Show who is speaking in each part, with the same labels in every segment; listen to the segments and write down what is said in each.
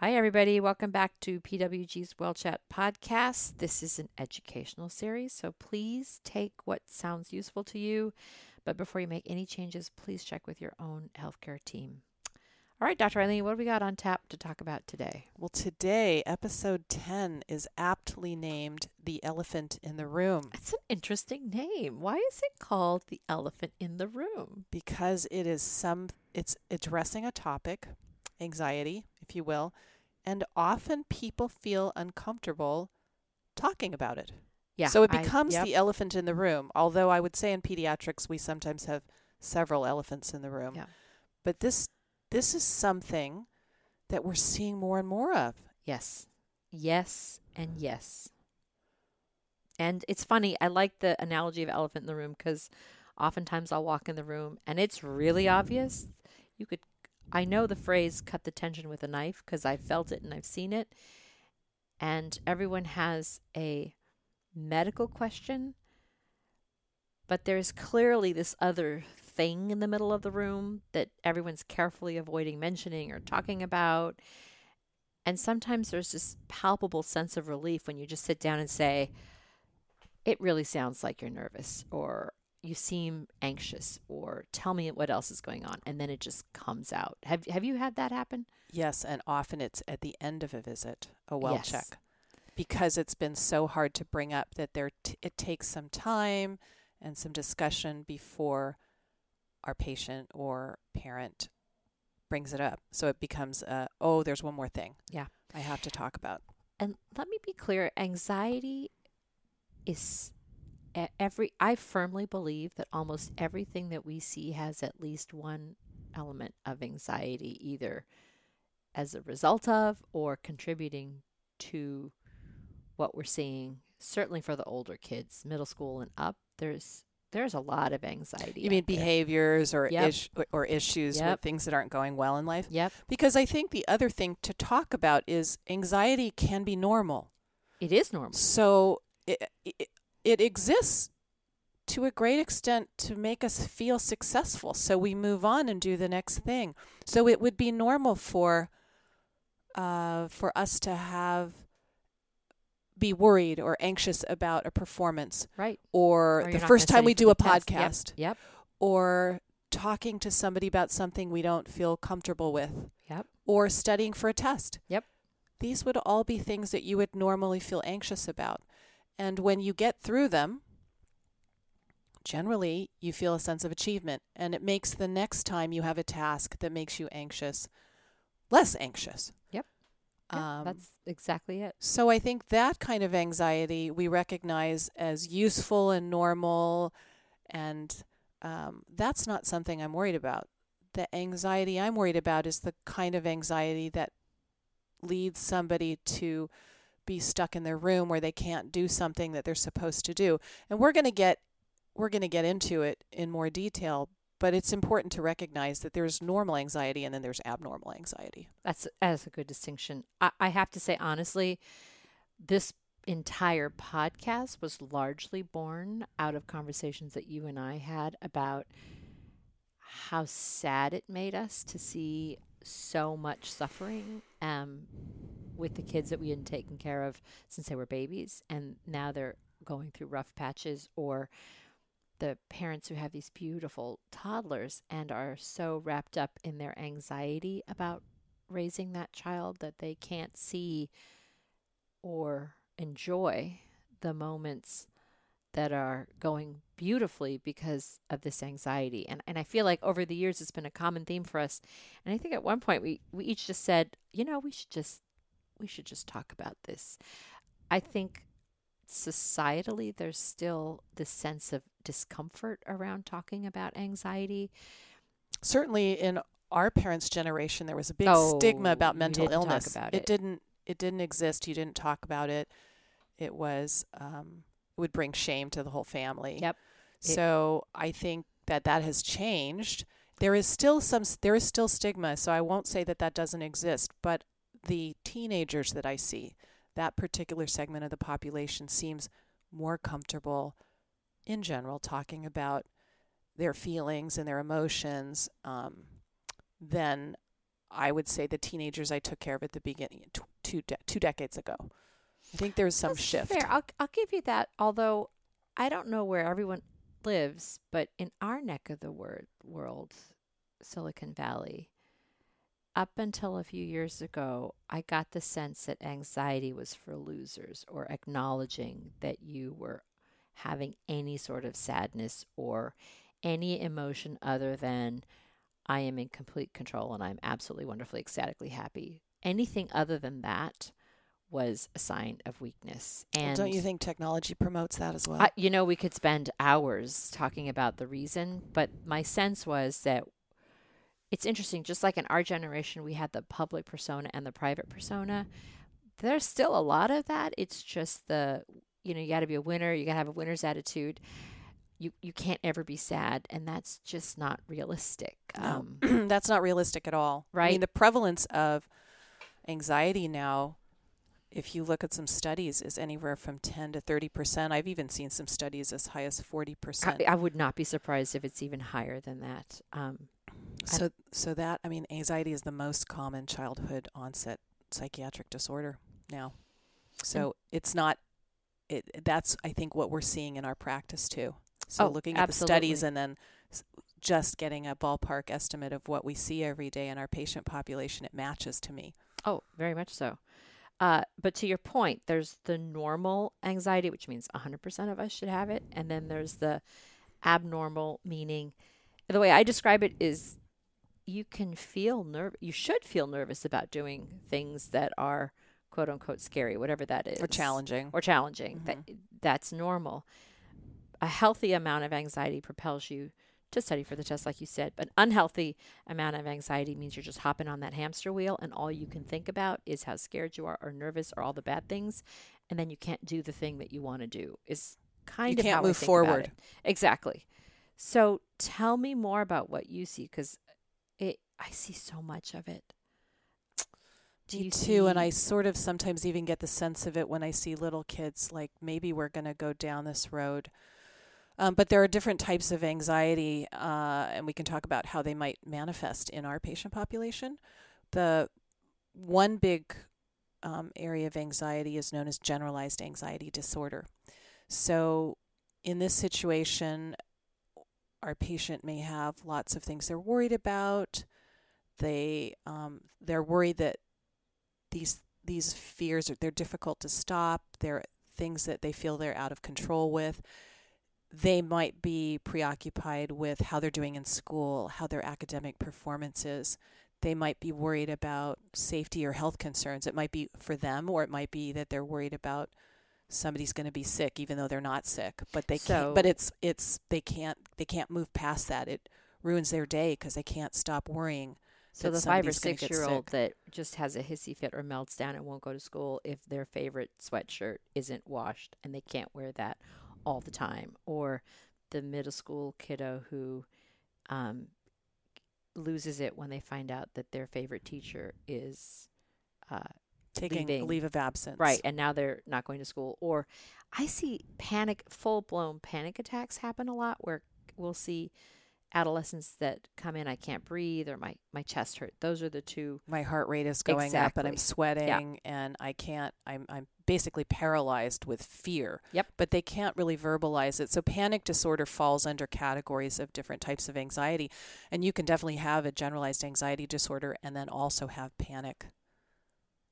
Speaker 1: Hi, everybody. Welcome back to PWG's Well Chat podcast. This is an educational series, so please take what sounds useful to you. But before you make any changes, please check with your own healthcare team. All right, Dr. Eileen, what do we got on tap to talk about today?
Speaker 2: Well, today, episode 10 is aptly named The Elephant in the Room.
Speaker 1: That's an interesting name. Why is it called The Elephant in the Room?
Speaker 2: Because it is some it's addressing a topic, anxiety, if you will, and often people feel uncomfortable talking about it.
Speaker 1: Yeah.
Speaker 2: so it
Speaker 1: I-
Speaker 2: becomes
Speaker 1: yep.
Speaker 2: the elephant in the room. Although I would say in pediatrics we sometimes have several elephants in the room.
Speaker 1: Yeah.
Speaker 2: But this this is something that we're seeing more and more of.
Speaker 1: Yes. Yes and yes. And it's funny, I like the analogy of elephant in the room because oftentimes I'll walk in the room and it's really obvious. You could, I know the phrase cut the tension with a knife because I've felt it and I've seen it. And everyone has a medical question, but there's clearly this other thing in the middle of the room that everyone's carefully avoiding mentioning or talking about. And sometimes there's this palpable sense of relief when you just sit down and say, It really sounds like you're nervous, or you seem anxious, or tell me what else is going on. And then it just comes out. Have, have you had that happen?
Speaker 2: Yes, and often it's at the end of a visit, a well
Speaker 1: Yes.
Speaker 2: check, because it's been so hard to bring up that there t- it takes some time and some discussion before our patient or parent brings it up. So it becomes, uh, oh, there's one more thing.
Speaker 1: Yeah.
Speaker 2: I have to talk about.
Speaker 1: And let me be clear anxiety is every, I firmly believe that almost everything that we see has at least one element of anxiety, either as a result of or contributing to what we're seeing. Certainly for the older kids, middle school and up, there's there's a lot of anxiety.
Speaker 2: You mean behaviors or
Speaker 1: Yep.
Speaker 2: ish- or- or issues
Speaker 1: Yep.
Speaker 2: with things that aren't going well in life?
Speaker 1: Yep,
Speaker 2: Because I think the other thing to talk about is anxiety can be normal.
Speaker 1: it is normal.
Speaker 2: So it, it, it exists to a great extent to make us feel successful. So we move on and do the next thing. So it would be normal for uh, for us to have be worried or anxious about a performance
Speaker 1: Right.
Speaker 2: or,
Speaker 1: Or
Speaker 2: the first time we do a
Speaker 1: test. Yep,
Speaker 2: podcast
Speaker 1: Yep.
Speaker 2: or talking to somebody about something we don't feel comfortable with
Speaker 1: Yep.
Speaker 2: or studying for a test.
Speaker 1: Yep.
Speaker 2: These would all be things that you would normally feel anxious about. And when you get through them, generally you feel a sense of achievement. And it makes the next time you have a task that makes you anxious less anxious.
Speaker 1: Yep. Yeah,
Speaker 2: Um,
Speaker 1: that's exactly it.
Speaker 2: so I think that kind of anxiety we recognize as useful and normal, and um, that's not something I'm worried about. The anxiety I'm worried about is the kind of anxiety that leads somebody to be stuck in their room where they can't do something that they're supposed to do. And we're going to get we're going to get into it in more detail, but it's important to recognize that there's normal anxiety and then there's abnormal anxiety.
Speaker 1: That's that's a good distinction. I, I have to say honestly, this entire podcast was largely born out of conversations that you and I had about how sad it made us to see so much suffering um, with the kids that we hadn't taken care of since they were babies, and now they're going through rough patches, or the parents who have these beautiful toddlers and are so wrapped up in their anxiety about raising that child that they can't see or enjoy the moments that are going beautifully because of this anxiety. And and I feel like over the years it's been a common theme for us. And I think at one point we, we each just said, you know, we should just we should just talk about this. I think societally there's still this sense of discomfort around talking about anxiety.
Speaker 2: certainly in our parents' generation there was a big
Speaker 1: Oh,
Speaker 2: stigma about mental illness
Speaker 1: about it.
Speaker 2: didn't it didn't exist you didn't talk about it it was um it would bring shame to the whole family
Speaker 1: Yep. It-
Speaker 2: so i think that that has changed there is still some there is still stigma so i won't say that that doesn't exist but the teenagers that i see that particular segment of the population seems more comfortable in general talking about their feelings and their emotions um, than I would say the teenagers I took care of at the beginning t- two de- two decades ago. I think there's some
Speaker 1: That's
Speaker 2: shift.
Speaker 1: Fair. I'll I'll give you that. Although I don't know where everyone lives, but in our neck of the word world, Silicon Valley, up until a few years ago, I got the sense that anxiety was for losers or acknowledging that you were having any sort of sadness or any emotion other than I am in complete control and I'm absolutely wonderfully ecstatically happy. Anything other than that was a sign of weakness. And
Speaker 2: don't you think technology promotes that as well?
Speaker 1: I, you know, we could spend hours talking about the reason, but my sense was that it's interesting. Just like in our generation, we had the public persona and the private persona. There's still a lot of that. It's just the, you know, you got to be a winner. You got to have a winner's attitude. You you can't ever be sad, and that's just not realistic.
Speaker 2: No.
Speaker 1: Um,
Speaker 2: That's not realistic at all. I mean, the prevalence of anxiety now, if you look at some studies, is anywhere from 10 to 30 percent. I've even seen some studies as high as 40 percent.
Speaker 1: I, I would not be surprised if it's even higher than that. Um,
Speaker 2: So, so that I mean, anxiety is the most common childhood onset psychiatric disorder now. So it's not. It that's I think what we're seeing in our practice too. So
Speaker 1: Oh,
Speaker 2: looking at the studies and then just getting a ballpark estimate of what we see every day in our patient population, it matches to me.
Speaker 1: Oh, very much so. Uh, but to your point, there's the normal anxiety, which means 100% of us should have it. And then there's the abnormal, meaning the way I describe it is you can feel nerve, you should feel nervous about doing things that are quote unquote scary, whatever that is,
Speaker 2: Or challenging.
Speaker 1: or challenging. That mm-hmm. that's normal. A healthy amount of anxiety propels you to study for the test, like you said. But unhealthy amount of anxiety means you're just hopping on that hamster wheel, and all you can think about is how scared you are, or nervous, or all the bad things, and then you can't do the thing that you want to do. Is kind
Speaker 2: You
Speaker 1: of
Speaker 2: can't move forward.
Speaker 1: Exactly. So tell me more about what you see, because it I see so much of it. Do
Speaker 2: Me
Speaker 1: you
Speaker 2: too, and I sort of sometimes even get the sense of it when I see little kids. Like maybe we're going to go down this road, um, but there are different types of anxiety, uh, and we can talk about how they might manifest in our patient population. The one big um, area of anxiety is known as generalized anxiety disorder. So, in this situation, our patient may have lots of things they're worried about. They um, they're worried that these these fears are they're difficult to stop. They're things that they feel they're out of control with. They might be preoccupied with how they're doing in school, how their academic performance is. They might be worried about safety or health concerns. It might be for them, or it might be that they're worried about somebody's going to be sick, even though they're not sick. But they can't. But it's it's they can't they can't move past that. It ruins their day because they can't stop worrying.
Speaker 1: So the five or six year old
Speaker 2: sick.
Speaker 1: that just has a hissy fit or melts down and won't go to school if their favorite sweatshirt isn't washed and they can't wear that all the time, or the middle school kiddo who um, loses it when they find out that their favorite teacher is uh,
Speaker 2: taking
Speaker 1: leaving.
Speaker 2: leave of absence.
Speaker 1: right and now they're not going to school. Or I see panic, full blown panic attacks happen a lot where we'll see adolescents that come in, I can't breathe or my, my chest hurt. Those are the two
Speaker 2: My heart rate is going up and I'm
Speaker 1: Exactly.
Speaker 2: sweating and I can't I'm I'm basically paralyzed with fear.
Speaker 1: Yep.
Speaker 2: But they can't really verbalize it. So panic disorder falls under categories of different types of anxiety. And you can definitely have a generalized anxiety disorder and then also have panic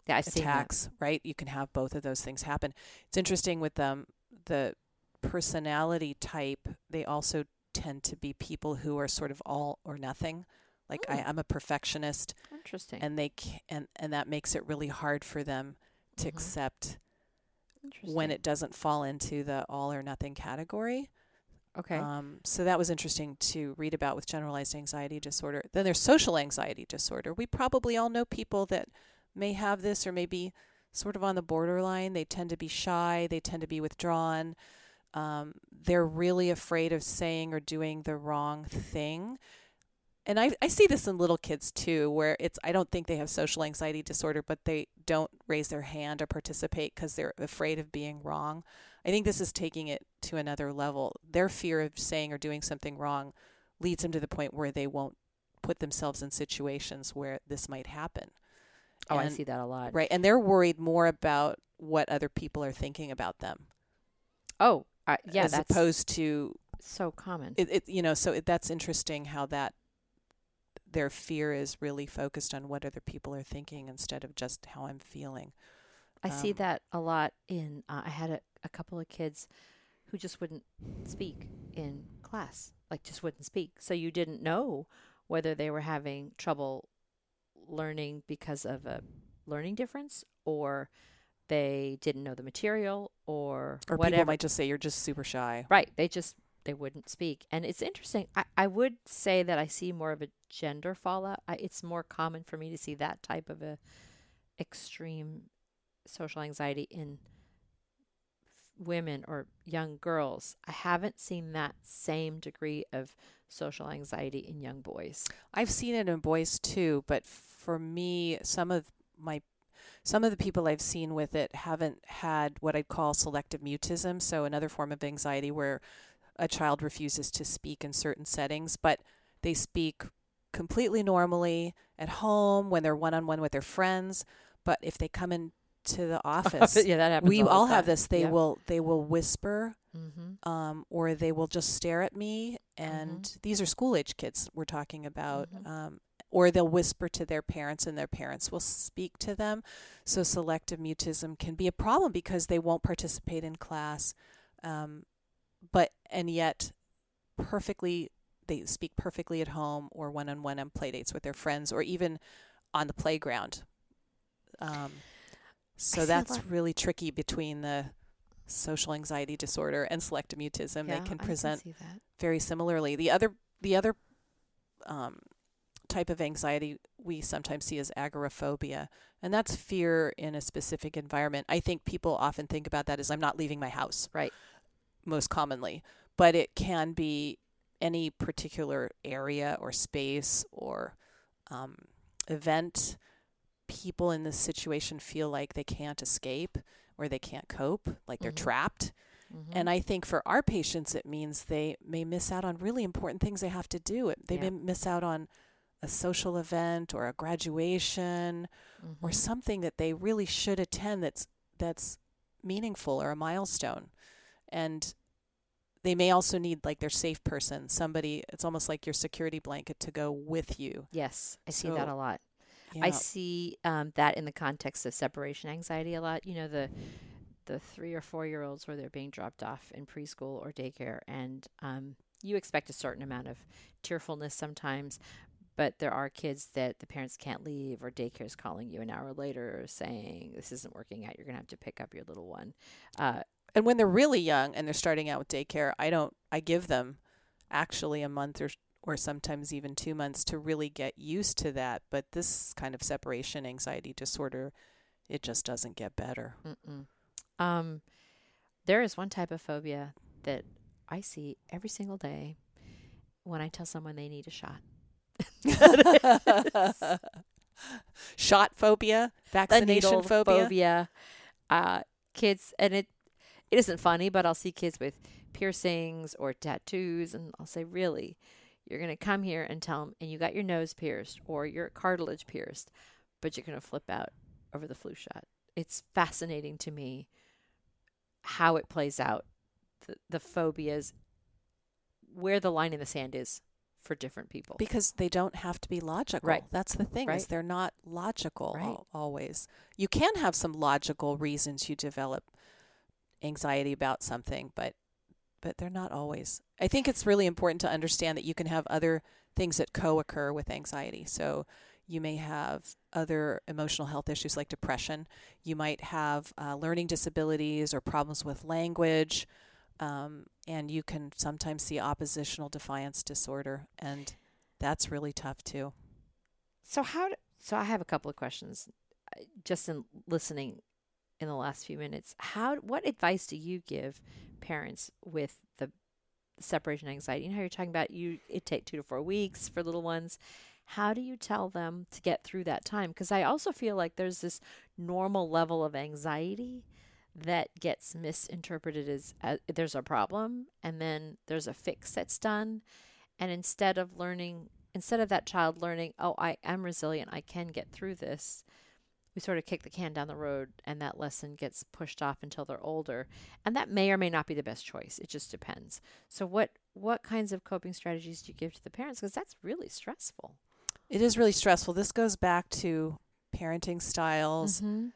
Speaker 1: yeah, I've
Speaker 2: attacks, right? You can have both of those things happen. It's interesting with them the personality type, they also tend to be people who are sort of all or nothing. Like I,
Speaker 1: Mm.
Speaker 2: I'm a perfectionist
Speaker 1: Interesting.
Speaker 2: and they and and that makes it really hard for them to
Speaker 1: Mhm.
Speaker 2: accept when it doesn't fall into the all or nothing category.
Speaker 1: okay.
Speaker 2: Um, so that was interesting to read about with generalized anxiety disorder. Then there's social anxiety disorder. We probably all know people that may have this or maybe sort of on the borderline. They tend to be shy. They tend to be withdrawn. Um, they're really afraid of saying or doing the wrong thing. And I, I see this in little kids too, where it's, I don't think they have social anxiety disorder, but they don't raise their hand or participate because they're afraid of being wrong. I think this is taking it to another level. Their fear of saying or doing something wrong leads them to the point where they won't put themselves in situations where this might happen.
Speaker 1: Oh, I see that a lot.
Speaker 2: Right. And they're worried more about what other people are thinking about them
Speaker 1: Oh, I, yeah,
Speaker 2: as
Speaker 1: that's
Speaker 2: opposed to
Speaker 1: so common.
Speaker 2: it, it you know so it, that's interesting how that their fear is really focused on what other people are thinking instead of just how I'm feeling.
Speaker 1: I see
Speaker 2: um,
Speaker 1: that a lot in. Uh, I had a, a couple of kids who just wouldn't speak in class, like just wouldn't speak. So you didn't know whether they were having trouble learning because of a learning difference, or they didn't know the material, or,
Speaker 2: Or
Speaker 1: whatever.
Speaker 2: people might just say you're just super shy.
Speaker 1: Right. They just they wouldn't speak. And it's interesting. I, I would say that I see more of a gender fallout. I, it's more common for me to see that type of a extreme social anxiety in women or young girls. I haven't seen that same degree of social anxiety in young boys.
Speaker 2: I've seen it in boys too, but for me, some of my some of the people I've seen with it haven't had what I'd call selective mutism, so another form of anxiety where a child refuses to speak in certain settings, but they speak completely normally at home when they're one on one with their friends. But if they come into the office,
Speaker 1: yeah, that happens.
Speaker 2: we
Speaker 1: all,
Speaker 2: all have this. They
Speaker 1: Yeah.
Speaker 2: will they will whisper
Speaker 1: Mm-hmm.
Speaker 2: um, or they will just stare at me. And these are school age kids we're talking about.
Speaker 1: Mhm.
Speaker 2: Um, or they'll whisper to their parents, and their parents will speak to them. So selective mutism can be a problem because they won't participate in class, um, but and yet perfectly they speak perfectly at home or one on one on play dates with their friends or even on the playground. Um, so that's really tricky between the social anxiety disorder and selective mutism.
Speaker 1: Yeah,
Speaker 2: they can present
Speaker 1: that.
Speaker 2: very similarly. The other the other um, type of anxiety we sometimes see is agoraphobia, and that's fear in a specific environment. I think people often think about that as I'm not leaving my house,
Speaker 1: Right.
Speaker 2: Most commonly, but it can be any particular area or space or um, event. People in this situation feel like they can't escape or they can't cope, like they're
Speaker 1: Mhm.
Speaker 2: trapped.
Speaker 1: Mhm.
Speaker 2: And I think for our patients, it means they may miss out on really important things they have to do. They
Speaker 1: Yeah.
Speaker 2: may miss out on a social event or a graduation or
Speaker 1: Mhm.
Speaker 2: something that they really should attend that's that's meaningful or a milestone. And they may also need like their safe person, somebody. It's almost like your security blanket to go with you.
Speaker 1: Yes, I see that a lot.
Speaker 2: Yeah.
Speaker 1: I see um, that in the context of separation anxiety a lot. You know, the the three or four year olds where they're being dropped off in preschool or daycare, and um, you expect a certain amount of tearfulness sometimes, but there are kids that the parents can't leave, or daycare is calling you an hour later saying this isn't working out. You're gonna have to pick up your little one. Uh,
Speaker 2: and when they're really young and they're starting out with daycare, I don't. I give them actually a month or or sometimes even two months to really get used to that. But this kind of separation anxiety disorder, it just doesn't get better.
Speaker 1: Um, there is one type of phobia that I see every single day when I tell someone they need a shot.
Speaker 2: Shot phobia, vaccination phobia.
Speaker 1: phobia. Uh, kids, and it it isn't funny, but I'll see kids with piercings or tattoos, and I'll say, really, you're gonna come here and tell them, and you got your nose pierced or your cartilage pierced, but you're gonna flip out over the flu shot. It's fascinating to me how it plays out, the, the phobias, where the line in the sand is for different people.
Speaker 2: Because they don't have to be logical.
Speaker 1: Right.
Speaker 2: That's the thing is they're not logical
Speaker 1: Right.
Speaker 2: al- always. You can have some logical reasons you develop anxiety about something, but but they're not always. I think it's really important to understand that you can have other things that co-occur with anxiety. So you may have other emotional health issues like depression. You might have uh, learning disabilities or problems with language. Um, and you can sometimes see oppositional defiance disorder, and that's really tough too.
Speaker 1: So how? Do, so I have a couple of questions, uh, just in listening in the last few minutes. How? What advice do you give parents with the separation anxiety? You know how you're talking about you it take two to four weeks for little ones. How do you tell them to get through that time? Because I also feel like there's this normal level of anxiety that gets misinterpreted as uh, there's a problem and then there's a fix that's done and instead of learning instead of that child learning, oh, I am resilient, I can get through this, we sort of kick the can down the road and that lesson gets pushed off until they're older. And that may or may not be the best choice. It just depends. So what what kinds of coping strategies do you give to the parents because that's really stressful.
Speaker 2: It is really stressful. This goes back to parenting styles.
Speaker 1: Mm-hmm.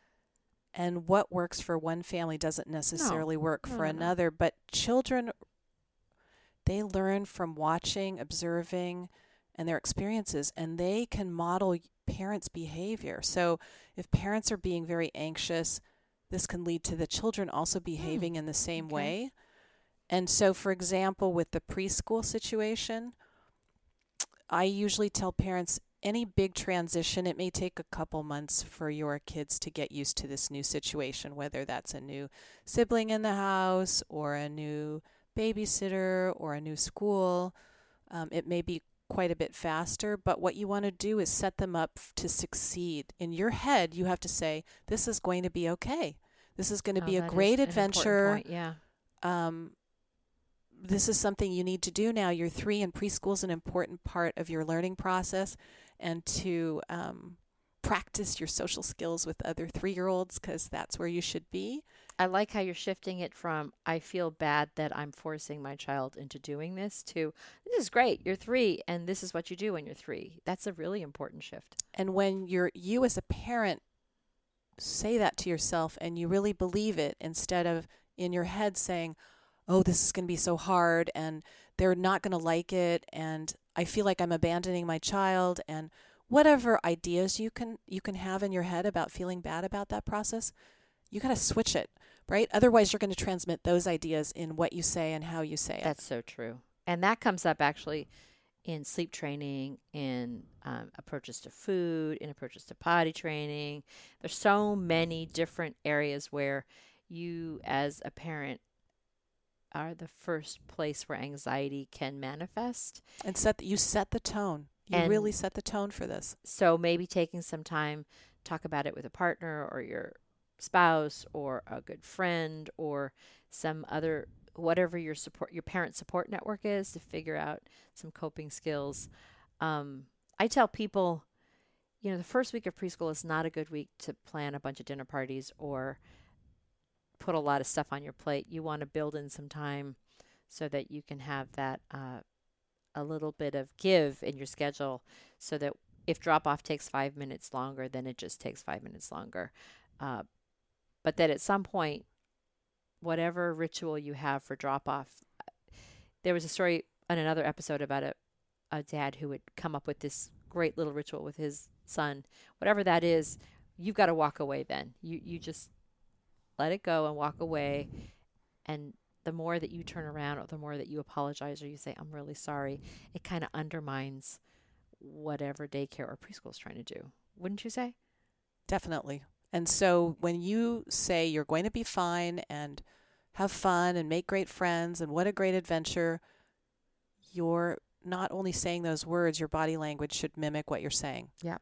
Speaker 2: And what works for one family doesn't necessarily work
Speaker 1: No,
Speaker 2: for
Speaker 1: no, no.
Speaker 2: another. But children, they learn from watching, observing, and their experiences, and they can model parents' behavior. So if parents are being very anxious, this can lead to the children also hmm. behaving in the same
Speaker 1: okay.
Speaker 2: way. And so, for example, with the preschool situation, I usually tell parents any big transition, it may take a couple months for your kids to get used to this new situation, whether that's a new sibling in the house or a new babysitter or a new school. Um, it may be quite a bit faster, but what you want to do is set them up to succeed. In your head, you have to say, This is going to be okay. This is going to
Speaker 1: Oh,
Speaker 2: be a great adventure
Speaker 1: point, Yeah.
Speaker 2: um, this is something you need to do now. You're three, and preschool is an important part of your learning process, and to um, practice your social skills with other three year olds because that's where you should be.
Speaker 1: I like how you're shifting it from I feel bad that I'm forcing my child into doing this to this is great. You're 3 and this is what you do when you're 3. That's a really important shift.
Speaker 2: And when you're you as a parent say that to yourself and you really believe it instead of in your head saying, "Oh, this is going to be so hard and they're not going to like it and I feel like I'm abandoning my child and whatever ideas you can you can have in your head about feeling bad about that process, you got to switch it, right? Otherwise, you're going to transmit those ideas in what you say and how you say it.
Speaker 1: That's so true. And that comes up actually in sleep training, in um, approaches to food, in approaches to potty training. There's so many different areas where you, as a parent, are the first place where anxiety can manifest.
Speaker 2: and set you set the tone. You
Speaker 1: And-
Speaker 2: really set the tone for this.
Speaker 1: So maybe taking some time, talk about it with a partner or your spouse or a good friend or some other whatever your support your parent support network is to figure out some coping skills. Um, I tell people, you know, the first week of preschool is not a good week to plan a bunch of dinner parties or put a lot of stuff on your plate. You want to build in some time so that you can have that uh, a little bit of give in your schedule so that if drop off takes five minutes longer, then it just takes five minutes longer. Uh, but that at some point, whatever ritual you have for drop off, there was a story on another episode about a, a dad who would come up with this great little ritual with his son. Whatever that is, you've got to walk away then. You, you just let it go and walk away. And the more that you turn around or the more that you apologize or you say, I'm really sorry, it kind of undermines whatever daycare or preschool is trying to do. Wouldn't you say?
Speaker 2: Definitely. And so when you say you're going to be fine and have fun and make great friends and what a great adventure, you're not only saying those words, your body language should mimic what you're saying.
Speaker 1: Yeah.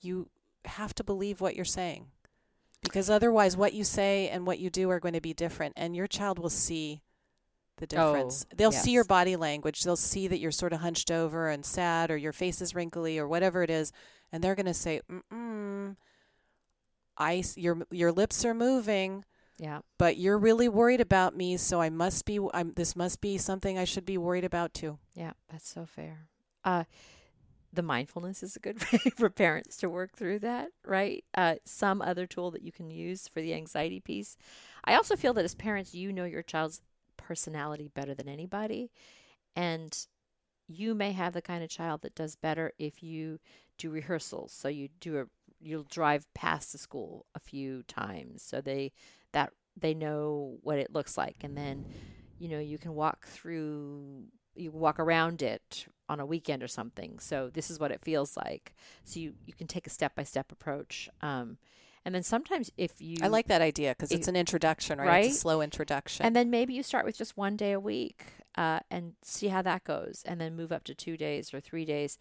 Speaker 2: You have to believe what you're saying. Because otherwise what you say and what you do are going to be different and your child will see the difference. They'll see your body language. They'll see that you're sort of hunched over and sad or your face is wrinkly or whatever it is and they're going to say, "Mm-mm. Your your lips are moving,
Speaker 1: Yeah.
Speaker 2: but you're really worried about me, so I must be I'm this must be something I should be worried about too."
Speaker 1: Yeah, that's so fair. Uh, the mindfulness is a good way for parents to work through that, right? Uh, some other tool that you can use for the anxiety piece. I also feel that as parents, you know your child's personality better than anybody. And you may have the kind of child that does better if you do rehearsals. So you do a you'll drive past the school a few times so they that they know what it looks like and then you know you can walk through you walk around it on a weekend or something so this is what it feels like so you you can take a step by step approach um and then sometimes if you
Speaker 2: I like that idea because it's an introduction, right?
Speaker 1: right?
Speaker 2: It's a slow introduction.
Speaker 1: and then maybe you start with just one day a week uh, and see how that goes, and then move up to two days or three days,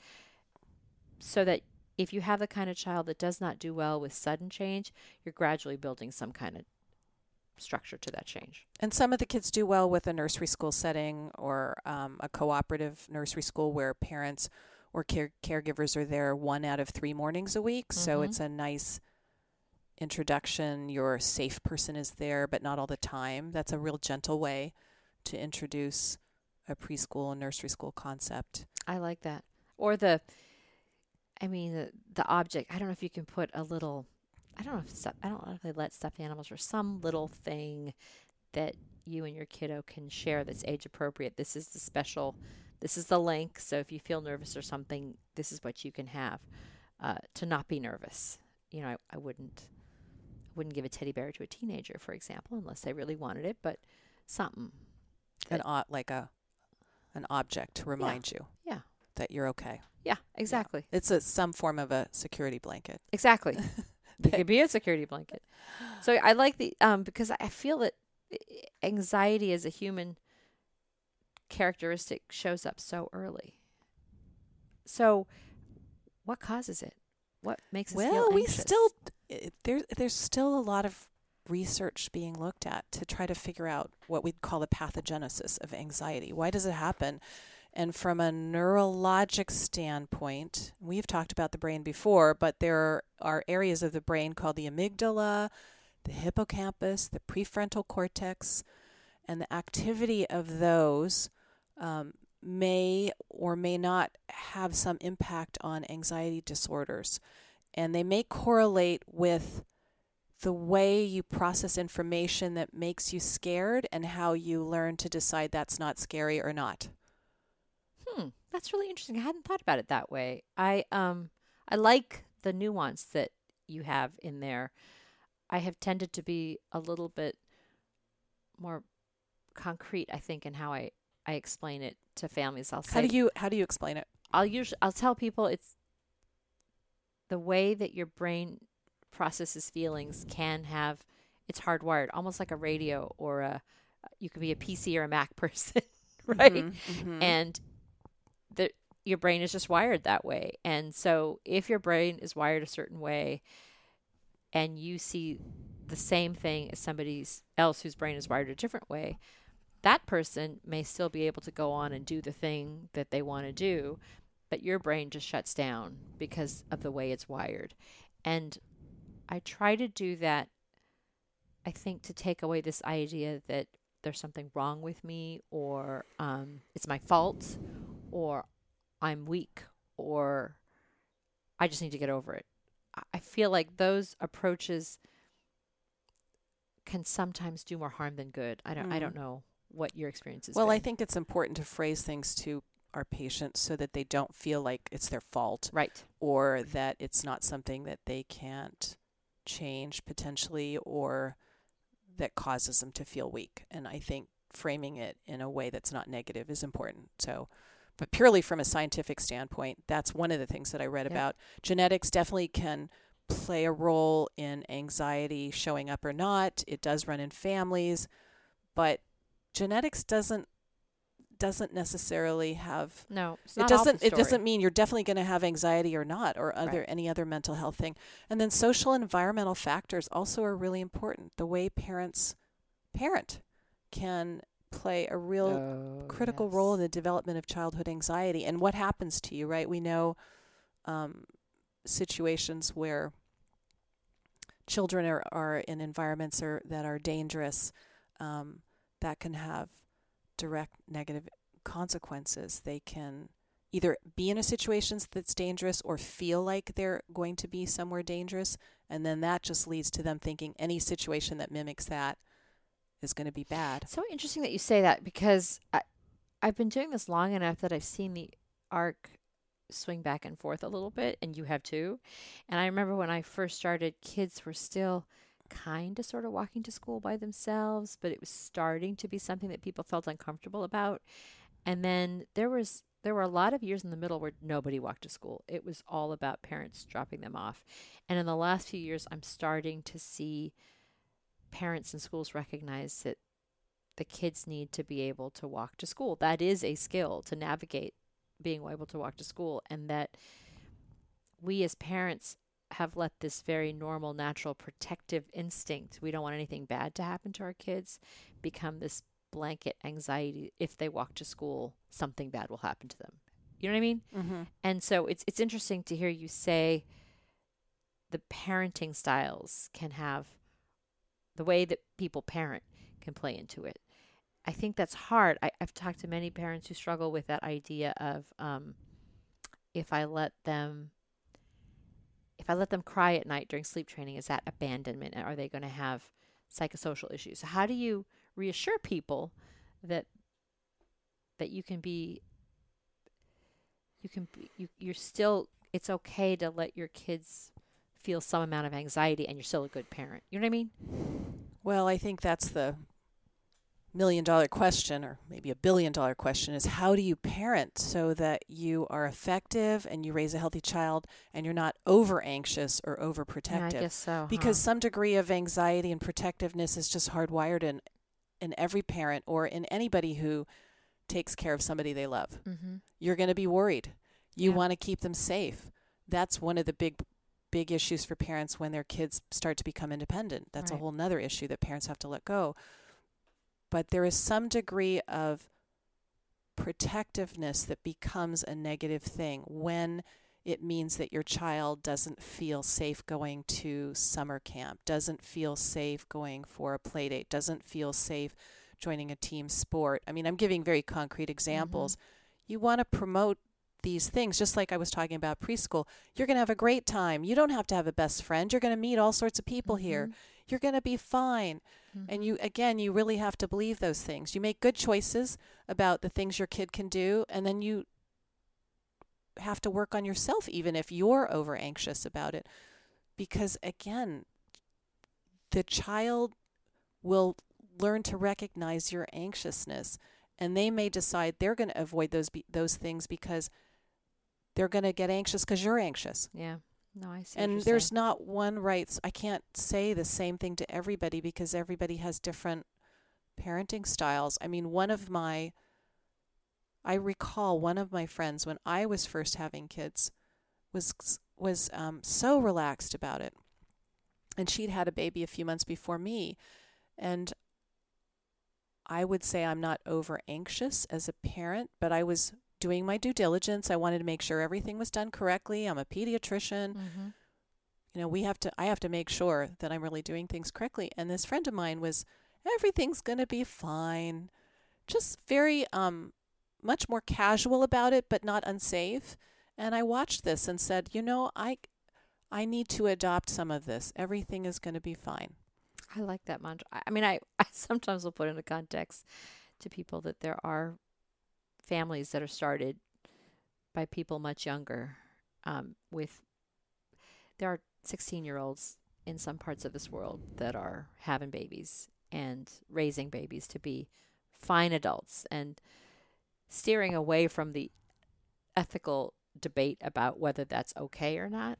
Speaker 1: so that if you have the kind of child that does not do well with sudden change, you're gradually building some kind of structure to that change.
Speaker 2: And some of the kids do well with a nursery school setting or um, a cooperative nursery school where parents or care- caregivers are there one out of three mornings a week. So
Speaker 1: Mhm.
Speaker 2: it's a nice introduction. Your safe person is there, but not all the time. That's a real gentle way to introduce a preschool and nursery school concept.
Speaker 1: I like that. Or the, I mean, the, the object. I don't know if you can put a little, I don't know if stuff, I don't know if they let stuffed animals or some little thing that you and your kiddo can share that's age appropriate. This is the special, this is the link. So if you feel nervous or something, this is what you can have uh, to not be nervous. You know, I, I wouldn't, I wouldn't give a teddy bear to a teenager, for example, unless they really wanted it, but something.
Speaker 2: An o- like a an object to remind you
Speaker 1: Yeah.
Speaker 2: that you're okay.
Speaker 1: Yeah, exactly.
Speaker 2: It's a some form of a security blanket.
Speaker 1: Exactly. it could be a security blanket. So I like the um because I feel that eh, eh, anxiety as a human characteristic shows up so early. So what causes it? What makes us
Speaker 2: well, we still it- there's there's still a lot of research being looked at to try to figure out what we'd call the pathogenesis of anxiety. Why does it happen? And from a neurologic standpoint, we've talked about the brain before, but there are areas of the brain called the amygdala, the hippocampus, the prefrontal cortex, and the activity of those um, may or may not have some impact on anxiety disorders. And they may correlate with the way you process information that makes you scared and how you learn to decide that's not scary or not.
Speaker 1: That's really interesting. I hadn't thought about it that way. I um I like the nuance that you have in there. I have tended to be a little bit more concrete, I think, in how I I explain it to families. I'll say
Speaker 2: How do you how do you explain it?
Speaker 1: I'll usually I'll tell people it's the way that your brain processes feelings can have it's hardwired, almost like a radio or a you could be a PC or a Mac person, right?
Speaker 2: Mhm, mhm.
Speaker 1: and the your brain is just wired that way. And so if your brain is wired a certain way and you see the same thing as somebody else whose brain is wired a different way, that person may still be able to go on and do the thing that they want to do, but your brain just shuts down because of the way it's wired. And I try to do that I think to take away this idea that there's something wrong with me or um, it's my fault or I'm weak or I just need to get over it. I- I feel like those approaches can sometimes do more harm than good. I don't I
Speaker 2: Mm.
Speaker 1: don't know what your experience is.
Speaker 2: well, I think it's important to phrase things to our patients so that they don't feel like it's their fault
Speaker 1: right.
Speaker 2: or that it's not something that they can't change potentially or that causes them to feel weak. And I think framing it in a way that's not negative is important. So, but purely from a scientific standpoint, that's one of the things that I read
Speaker 1: Yep.
Speaker 2: about. Genetics definitely can play a role in anxiety showing up or not. It does run in families, but genetics doesn't doesn't necessarily have
Speaker 1: No,
Speaker 2: it doesn't it doesn't mean you're definitely going to have anxiety or not or other
Speaker 1: Right.
Speaker 2: any other mental health thing and then social environmental factors also are really important the way parents parent can play a real
Speaker 1: Oh,
Speaker 2: critical role in the development of childhood anxiety and what happens to you right? We know um, situations where children are, are in environments are, that are dangerous um, that can have direct negative consequences. They can either be in a situation that's dangerous or feel like they're going to be somewhere dangerous and then that just leads to them thinking any situation that mimics that is going to be bad
Speaker 1: So interesting that you say that because I, I've been doing this long enough that I've seen the arc swing back and forth a little bit, and you have too. And I remember when I first started, kids were still kind of sort of walking to school by themselves, but it was starting to be something that people felt uncomfortable about. And then there was there were a lot of years in the middle where nobody walked to school. It was all about parents dropping them off. And in the last few years, I'm starting to see parents and schools recognize that the kids need to be able to walk to school. That is a skill to navigate being able to walk to school, and that we as parents have let this very normal, natural, protective instinct we don't want anything bad to happen to our kids become this blanket anxiety. If they walk to school, something bad will happen to them. You know what I mean?
Speaker 2: Mm-hmm.
Speaker 1: And so it's it's interesting to hear you say the parenting styles can have the way that people parent can play into it. I think that's hard. I, I've talked to many parents who struggle with that idea of um, if I let them if I let them cry at night during sleep training, is that abandonment? Are they going to have psychosocial issues? So how do you reassure people that that you can be you can be, you you're still it's okay to let your kids feel some amount of anxiety and you're still a good parent. You know what I mean?
Speaker 2: Well, I think that's the million dollar question or maybe a billion dollar question is how do you parent so that you are effective and you raise a healthy child and you're not over anxious or overprotective
Speaker 1: Yeah, I guess so.
Speaker 2: because some degree of anxiety and protectiveness is just hardwired in in every parent or in anybody who takes care of somebody they love
Speaker 1: mm-hmm.
Speaker 2: you're going to be worried you
Speaker 1: Yeah.
Speaker 2: want to keep them safe that's one of the big big issues for parents when their kids start to become independent that's
Speaker 1: Right.
Speaker 2: a whole nother issue that parents have to let go but there is some degree of protectiveness that becomes a negative thing when it means that your child doesn't feel safe going to summer camp, doesn't feel safe going for a play date, doesn't feel safe joining a team sport. I mean, I'm giving very concrete mm-hmm. examples. You want to promote these things, just like I was talking about preschool. You're going to have a great time. You don't have to have a best friend. You're going to meet all sorts of people here. Mm-hmm. You're going to be fine. And you, mm-hmm. again, you really have to believe those things. You make good choices about the things your kid can do, and then you have to work on yourself, even if you're over anxious about it. Because again, the child will learn to recognize your anxiousness, and they may decide they're going to avoid those be- those things because they're going to get anxious because you're anxious
Speaker 1: Yeah. No, I see.
Speaker 2: and there's
Speaker 1: saying.
Speaker 2: not one right I can't say the same thing to everybody because everybody has different parenting styles i mean one of my i recall one of my friends when i was first having kids was was um, so relaxed about it and she'd had a baby a few months before me and i would say i'm not over anxious as a parent but i was doing my due diligence. I wanted to make sure everything was done correctly. I'm a pediatrician.
Speaker 1: Mhm.
Speaker 2: you know we have to i have to make sure that i'm really doing things correctly. And this friend of mine was everything's going to be fine. Just very um much more casual about it but not unsafe. And i watched this and said you know i i need to adopt some of this. Everything is going to be fine.
Speaker 1: I like that mantra. I I mean, I, I sometimes will put into context to people that there are families that are started by people much younger. Um, with there are 16 year olds in some parts of this world that are having babies and raising babies to be fine adults and steering away from the ethical debate about whether that's okay or not.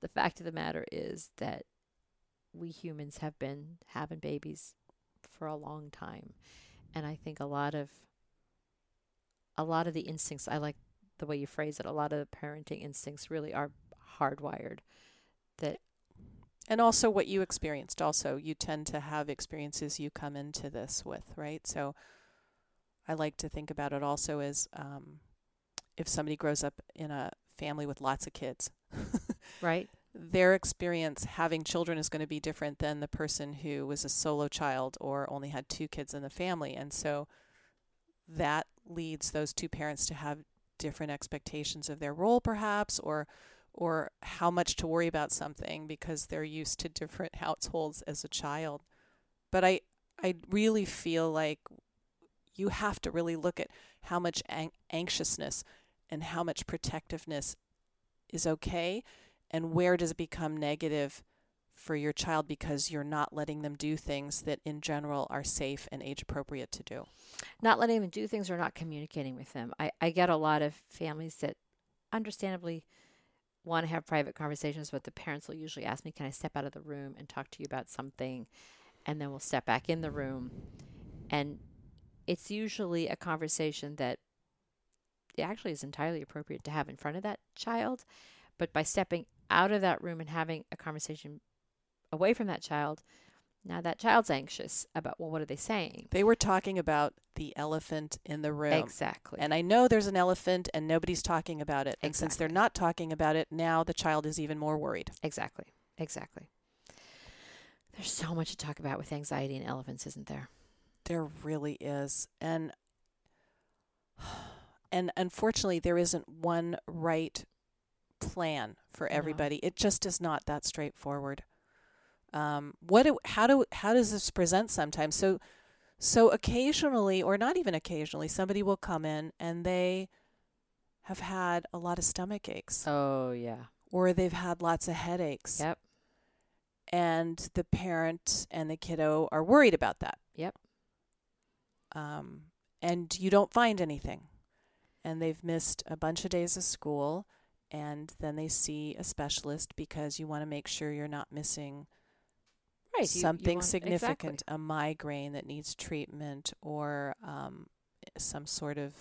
Speaker 1: The fact of the matter is that we humans have been having babies for a long time and i think a lot of a lot of the instincts i like the way you phrase it a lot of the parenting instincts really are hardwired that
Speaker 2: and also what you experienced also you tend to have experiences you come into this with right? So i like to think about it also as um, if somebody grows up in a family with lots of kids
Speaker 1: right.
Speaker 2: their experience having children is going to be different than the person who was a solo child or only had two kids in the family. And so that leads those two parents to have different expectations of their role perhaps or or how much to worry about something because they're used to different households as a child. But i i really feel like you have to really look at how much an- anxiousness and how much protectiveness is okay and where does it become negative for your child because you're not letting them do things that in general are safe and age appropriate to do?
Speaker 1: Not letting them do things or not communicating with them. I, I get a lot of families that understandably want to have private conversations but the parents will usually ask me can i step out of the room and talk to you about something? And then we'll step back in the room. And it's usually a conversation that it actually is entirely appropriate to have in front of that child. But by stepping out of that room and having a conversation away from that child Now that child's anxious about, well, what are they saying?
Speaker 2: They were talking about the elephant in the room.
Speaker 1: Exactly.
Speaker 2: And I know there's an elephant and nobody's talking about it. And since they're not talking about it, now the child is even more worried.
Speaker 1: exactly. Exactly. There's so much to talk about with anxiety and elephants, isn't there?
Speaker 2: There really is. And and unfortunately there isn't one right plan for
Speaker 1: No.
Speaker 2: everybody. It just is not that straightforward. Um, what do, how do how does this present sometimes? So so occasionally or not even occasionally somebody will come in and they have had a lot of stomach aches
Speaker 1: Oh, yeah.
Speaker 2: or they've had lots of headaches.
Speaker 1: Yep.
Speaker 2: And the parent and the kiddo are worried about that.
Speaker 1: Yep.
Speaker 2: Um, and you don't find anything. And they've missed a bunch of days of school. And then they see a specialist because you want to make sure you're not missing
Speaker 1: Right. you- you
Speaker 2: something
Speaker 1: want-
Speaker 2: significant
Speaker 1: exactly.
Speaker 2: a migraine that needs treatment or um, some sort of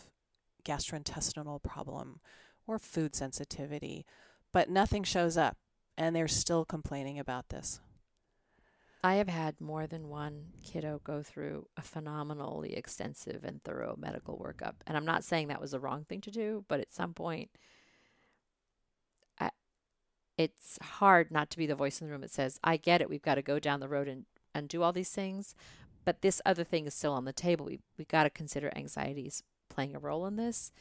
Speaker 2: gastrointestinal problem or food sensitivity. But nothing shows up. And they're still complaining about this.
Speaker 1: I have had more than one kiddo go through a phenomenally extensive and thorough medical workup. And I'm not saying that was the wrong thing to do, but at some point, it's hard not to be the voice in the room that says, I get it. We've got to go down the road and, and do all these things. But this other thing is still on the table. We, we got to consider anxieties playing a role in this.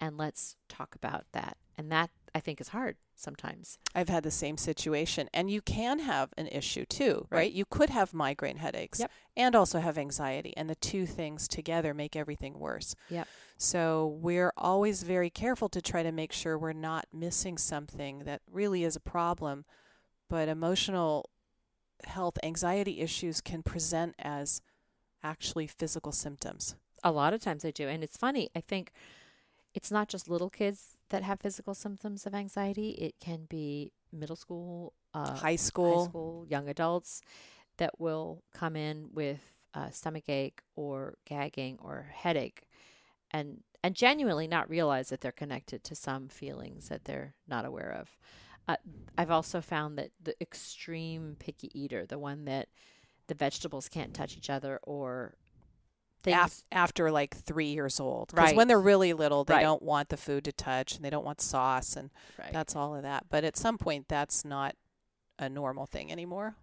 Speaker 1: And let's talk about that. And that, I think, is hard sometimes.
Speaker 2: I've had the same situation. And you can have an issue too, right?
Speaker 1: Right.
Speaker 2: You could have migraine headaches
Speaker 1: Yep.
Speaker 2: and also have anxiety. And the two things together make everything worse.
Speaker 1: Yep.
Speaker 2: So we're always very careful to try to make sure we're not missing something that really is a problem. But emotional health, anxiety issues can present as actually physical symptoms.
Speaker 1: A lot of times I do. And it's funny. I think it's not just little kids that have physical symptoms of anxiety, it can be middle school, uh,
Speaker 2: high school.
Speaker 1: high school, young adults that will come in with uh, stomach ache or gagging or headache and and genuinely not realize that they're connected to some feelings that they're not aware of. Uh, I've also found that the extreme picky eater, the one that the vegetables can't touch each other or
Speaker 2: af- after like three years old. Because
Speaker 1: Right.
Speaker 2: when they're really little, they
Speaker 1: Right.
Speaker 2: don't want the food to touch and they don't want sauce and
Speaker 1: right.
Speaker 2: that's all of that. But at some point, that's not a normal thing anymore.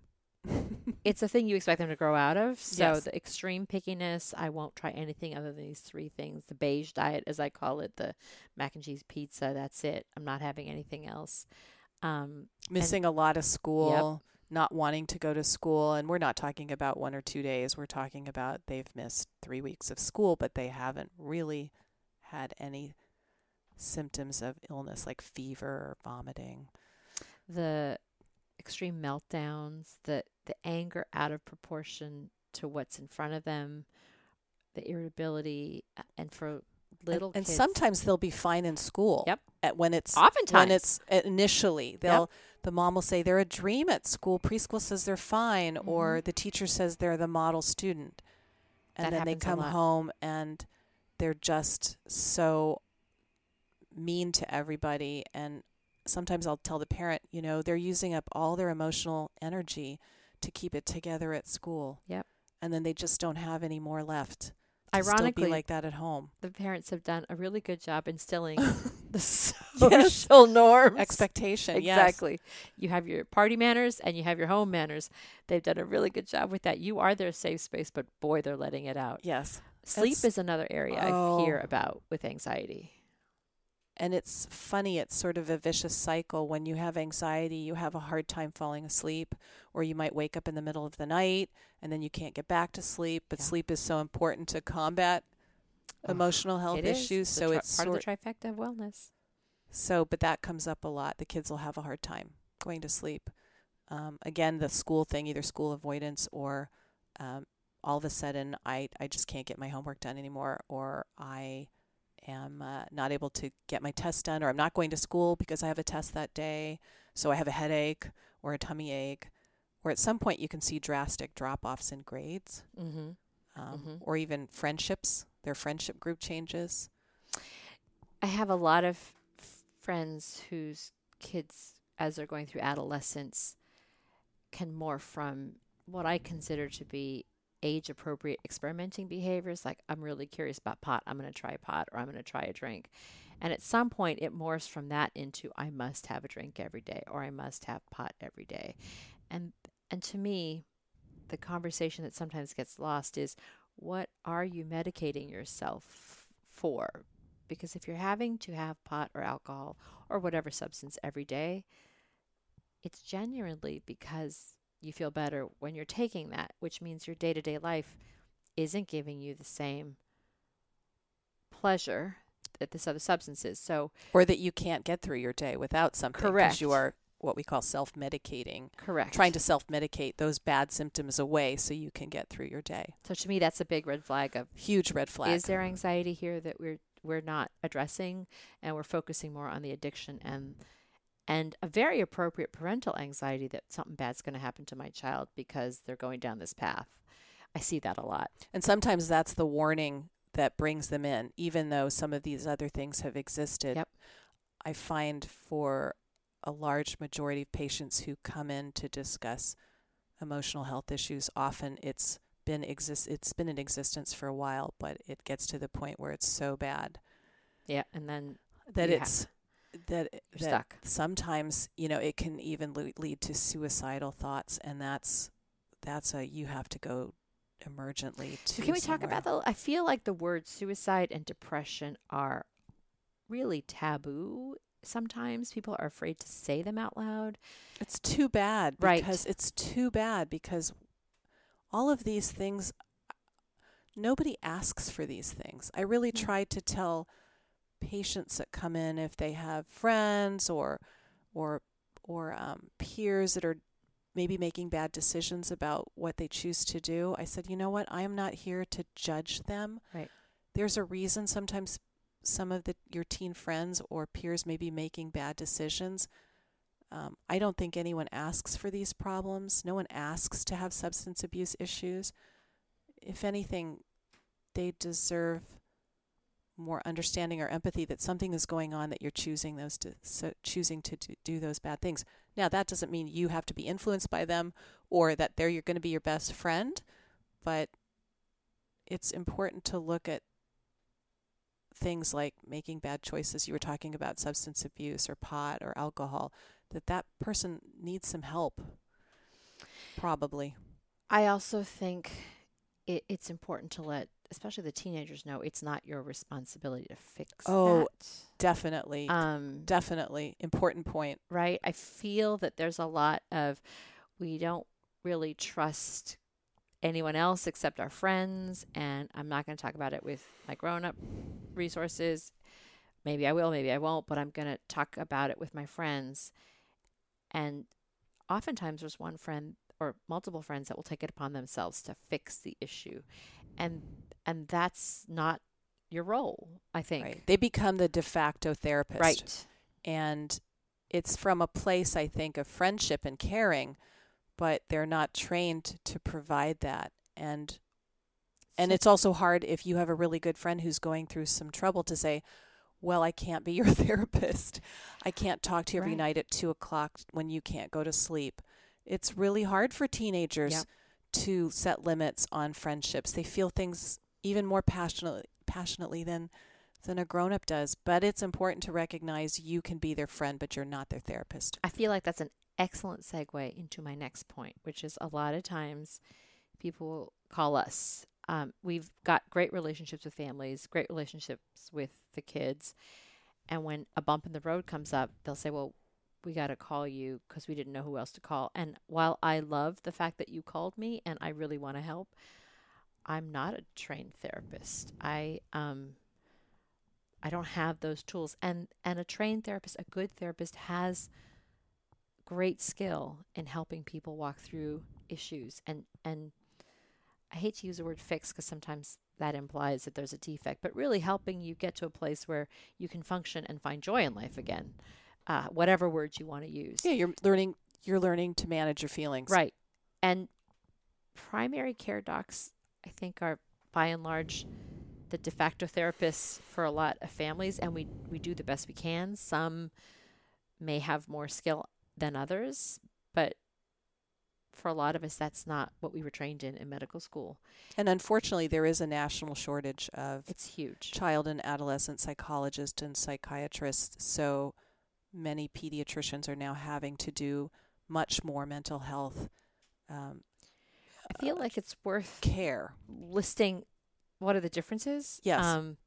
Speaker 1: it's a thing you expect them to grow out of. So
Speaker 2: Yes.
Speaker 1: the extreme pickiness, I won't try anything other than these three things. The beige diet, as I call it, the mac and cheese pizza. That's it. I'm not having anything else. Um,
Speaker 2: Missing a lot of school, not wanting to go to school. And we're not talking about one or two days. We're talking about they've missed three weeks of school, but they haven't really had any symptoms of illness like fever or vomiting.
Speaker 1: the extreme meltdowns, the the anger out of proportion to what's in front of them, the irritability, and for little
Speaker 2: and, and sometimes they'll be fine in school.
Speaker 1: Yep.
Speaker 2: At when it's
Speaker 1: oftentimes.
Speaker 2: when it's uh, initially. They'll the mom will say they're a dream at school. Preschool says they're fine or
Speaker 1: Mhm.
Speaker 2: the teacher says they're the model student. And
Speaker 1: That
Speaker 2: then they come home and they're just so mean to everybody. And sometimes I'll tell the parent you know they're using up all their emotional energy to keep it together at school.
Speaker 1: Yep.
Speaker 2: and then they just don't have any more left
Speaker 1: ironically
Speaker 2: like that at home
Speaker 1: the parents have done a really good job instilling the
Speaker 2: Yes.
Speaker 1: social norms.
Speaker 2: expectation yes.
Speaker 1: Exactly. You have your party manners and you have your home manners. They've done a really good job with that. You are their safe space, but boy, they're letting it out.
Speaker 2: yes
Speaker 1: Sleep
Speaker 2: That's-
Speaker 1: is another area I oh. hear
Speaker 2: Oh.
Speaker 1: about with anxiety.
Speaker 2: And it's funny it's sort of a vicious cycle when you have anxiety you have a hard time falling asleep or you might wake up in the middle of the night and then you can't get back to sleep but
Speaker 1: Yeah.
Speaker 2: sleep is so important to combat
Speaker 1: Oh,
Speaker 2: emotional health
Speaker 1: It is.
Speaker 2: issues so
Speaker 1: tri-
Speaker 2: it's
Speaker 1: part
Speaker 2: sort
Speaker 1: of the trifecta of wellness.
Speaker 2: so but that comes up a lot the kids will have a hard time going to sleep um, again the school thing either school avoidance or um, all of a sudden I, I just can't get my homework done anymore or i am uh, not able to get my test done or i'm not going to school because i have a test that day so i have a headache or a tummy ache or at some point you can see drastic drop-offs in grades
Speaker 1: Mm-hmm.
Speaker 2: um,
Speaker 1: Mhm.
Speaker 2: or even friendships their friendship group changes
Speaker 1: I have a lot of f- friends whose kids, as they're going through adolescence, can morph from what I consider to be age appropriate experimenting behaviors like I'm really curious about pot, I'm going to try pot or I'm going to try a drink. And at some point it morphs from that into I must have a drink every day or I must have pot every day. And and to me the conversation that sometimes gets lost is what are you medicating yourself for? Because if you're having to have pot or alcohol or whatever substance every day, it's genuinely because you feel better when you're taking that, which means your day to day life isn't giving you the same pleasure that this other substance is. So,
Speaker 2: or that you can't get through your day without something.
Speaker 1: Correct.
Speaker 2: Because you are what we call self medicating.
Speaker 1: correct.
Speaker 2: Trying to self medicate those bad symptoms away so you can get through your day.
Speaker 1: So to me, that's a big red flag of
Speaker 2: Huge red flag.
Speaker 1: is there anxiety here that we're we're not addressing, and we're focusing more on the addiction and and a very appropriate parental anxiety that something bad's going to happen to my child because they're going down this path. I see that a lot.
Speaker 2: And sometimes that's the warning that brings them in, even though some of these other things have existed.
Speaker 1: Yep.
Speaker 2: I find for a large majority of patients who come in to discuss emotional health issues, often it's been exist it's been in existence for a while, but it gets to the point where it's so bad
Speaker 1: Yeah, and then
Speaker 2: that
Speaker 1: have-
Speaker 2: it's that
Speaker 1: you're
Speaker 2: that
Speaker 1: stuck.
Speaker 2: sometimes you know it can even lead to suicidal thoughts, and that's that's a you have to go emergently to.
Speaker 1: So can we talk about the? I feel like the words suicide and depression are really taboo. Sometimes people are afraid to say them out loud.
Speaker 2: It's too bad
Speaker 1: Right.
Speaker 2: because it's too bad because all of these things nobody asks for these things. I really
Speaker 1: Mm.
Speaker 2: try to tell patients that come in if they have friends or or or um, peers that are maybe making bad decisions about what they choose to do. I said, you know what? I am not here to judge them.
Speaker 1: Right.
Speaker 2: There's a reason sometimes some of the your teen friends or peers may be making bad decisions. Um, I don't think anyone asks for these problems. No one asks to have substance abuse issues. If anything, they deserve more understanding or empathy that something is going on that you're choosing those to so choosing to do, those bad things. Now that doesn't mean you have to be influenced by them or that they're you're going to be your best friend, but it's important to look at things like making bad choices. You were talking about substance abuse or pot or alcohol. That that person needs some help. Probably.
Speaker 1: I also think it, it's important to let, especially the teenagers, know it's not your responsibility to fix
Speaker 2: Oh, Definitely.
Speaker 1: Um,
Speaker 2: Definitely. Important point.
Speaker 1: right? I feel that there's a lot of we don't really trust anyone else except our friends, and I'm not going to talk about it with my grown up resources. Maybe I will, maybe I won't, but I'm going to talk about it with my friends. And oftentimes there's one friend or multiple friends that will take it upon themselves to fix the issue. And and that's not your role, I think.
Speaker 2: Right. They become the de facto therapist.
Speaker 1: Right.
Speaker 2: And it's from a place, I think, of friendship and caring, but they're not trained to provide that. And and it's also hard if you have a really good friend who's going through some trouble to say, well, I can't be your therapist. I can't talk to you every
Speaker 1: Right.
Speaker 2: night at two o'clock when you can't go to sleep. It's really hard for teenagers
Speaker 1: Yep.
Speaker 2: to set limits on friendships. They feel things even more passionately passionately than than a grown up does. But it's important to recognize you can be their friend, but you're not their therapist.
Speaker 1: I feel like that's an excellent segue into my next point, which is a lot of times people call us. Um, we've got great relationships with families, great relationships with the kids. And when a bump in the road comes up, they'll say, Well, we got to call you because we didn't know who else to call. And while I love the fact that you called me and I really want to help, I'm not a trained therapist. I um I don't have those tools. And and a trained therapist, a good therapist has great skill in helping people walk through issues and and I hate to use the word fix because sometimes that implies that there's a defect, but really helping you get to a place where you can function and find joy in life again. Uh, whatever words you want to use.
Speaker 2: Yeah, you're learning you're learning to manage your feelings.
Speaker 1: Right. And primary care docs, I think, are by and large the de facto therapists for a lot of families, and we, we do the best we can. Some may have more skill than others, but for a lot of us, that's not what we were trained in in medical school.
Speaker 2: And unfortunately, there is a national shortage of
Speaker 1: It's huge.
Speaker 2: child and adolescent psychologists and psychiatrists. So many pediatricians are now having to do much more mental health um,
Speaker 1: I feel like it's worth
Speaker 2: care.
Speaker 1: listing what are the differences.
Speaker 2: Yes.
Speaker 1: Um,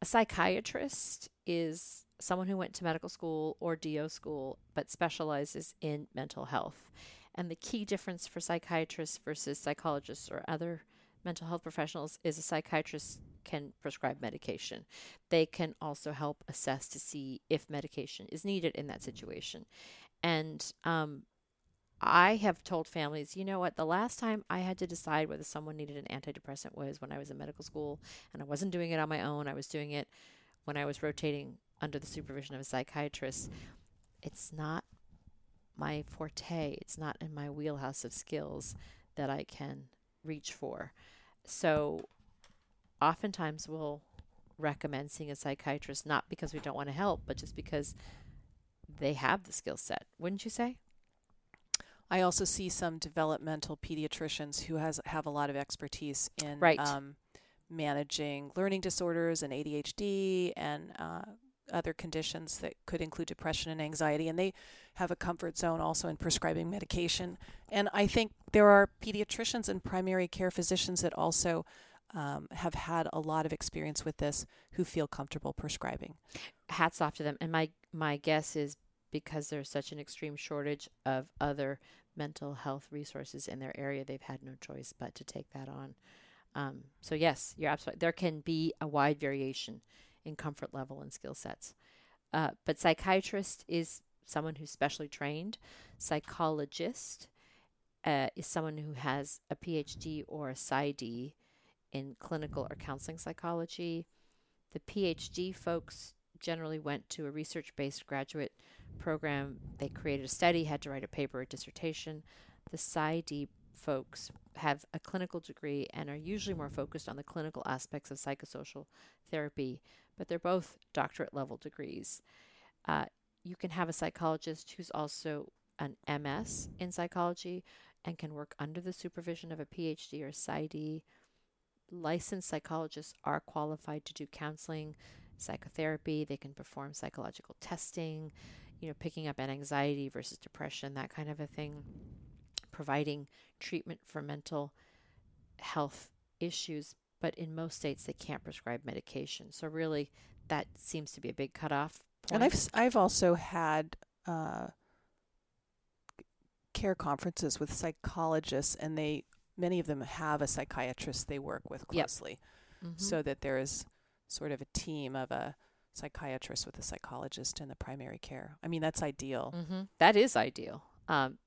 Speaker 1: a psychiatrist is someone who went to medical school or DO school but specializes in mental health. And the key difference for psychiatrists versus psychologists or other mental health professionals is a psychiatrist can prescribe medication. They can also help assess to see if medication is needed in that situation. And um, I have told families, you know what, the last time I had to decide whether someone needed an antidepressant was when I was in medical school, and I wasn't doing it on my own. I was doing it when I was rotating under the supervision of a psychiatrist. It's not my forte, it's not in my wheelhouse of skills that I can reach for. So, oftentimes we'll recommend seeing a psychiatrist not because we don't want to help, but just because they have the skill set, wouldn't you say?
Speaker 2: I also see some developmental pediatricians who has have a lot of expertise in
Speaker 1: Right.
Speaker 2: um, managing learning disorders and ADHD and uh, other conditions that could include depression and anxiety, and they have a comfort zone also in prescribing medication. And I think there are pediatricians and primary care physicians that also um, have had a lot of experience with this who feel comfortable prescribing.
Speaker 1: hats off to them. And my my guess is because there's such an extreme shortage of other mental health resources in their area, they've had no choice but to take that on. Um, so yes, you're absolutely. There can be a wide variation in comfort level and skill sets. Uh, but psychiatrist is someone who's specially trained. Psychologist uh, is someone who has a PhD or a PsyD in clinical or counseling psychology. The PhD folks generally went to a research based graduate program. They created a study, had to write a paper, a dissertation. The PsyD folks have a clinical degree and are usually more focused on the clinical aspects of psychosocial therapy, but they're both doctorate level degrees. Uh, you can have a psychologist who's also an MS in psychology and can work under the supervision of a PhD or PsyD. Licensed psychologists are qualified to do counseling, psychotherapy. They can perform psychological testing, you know, picking up an anxiety versus depression, that kind of a thing, providing treatment for mental health issues. But in most states, they can't prescribe medication. So, really, that seems to be a big cutoff point.
Speaker 2: And I've I've also had uh, care conferences with psychologists, and they many of them have a psychiatrist they work with
Speaker 1: Yep.
Speaker 2: closely,
Speaker 1: Mhm.
Speaker 2: so that there is sort of a team of a psychiatrist with a psychologist in the primary care. I mean, that's ideal.
Speaker 1: Mm-hmm. That is ideal. Um,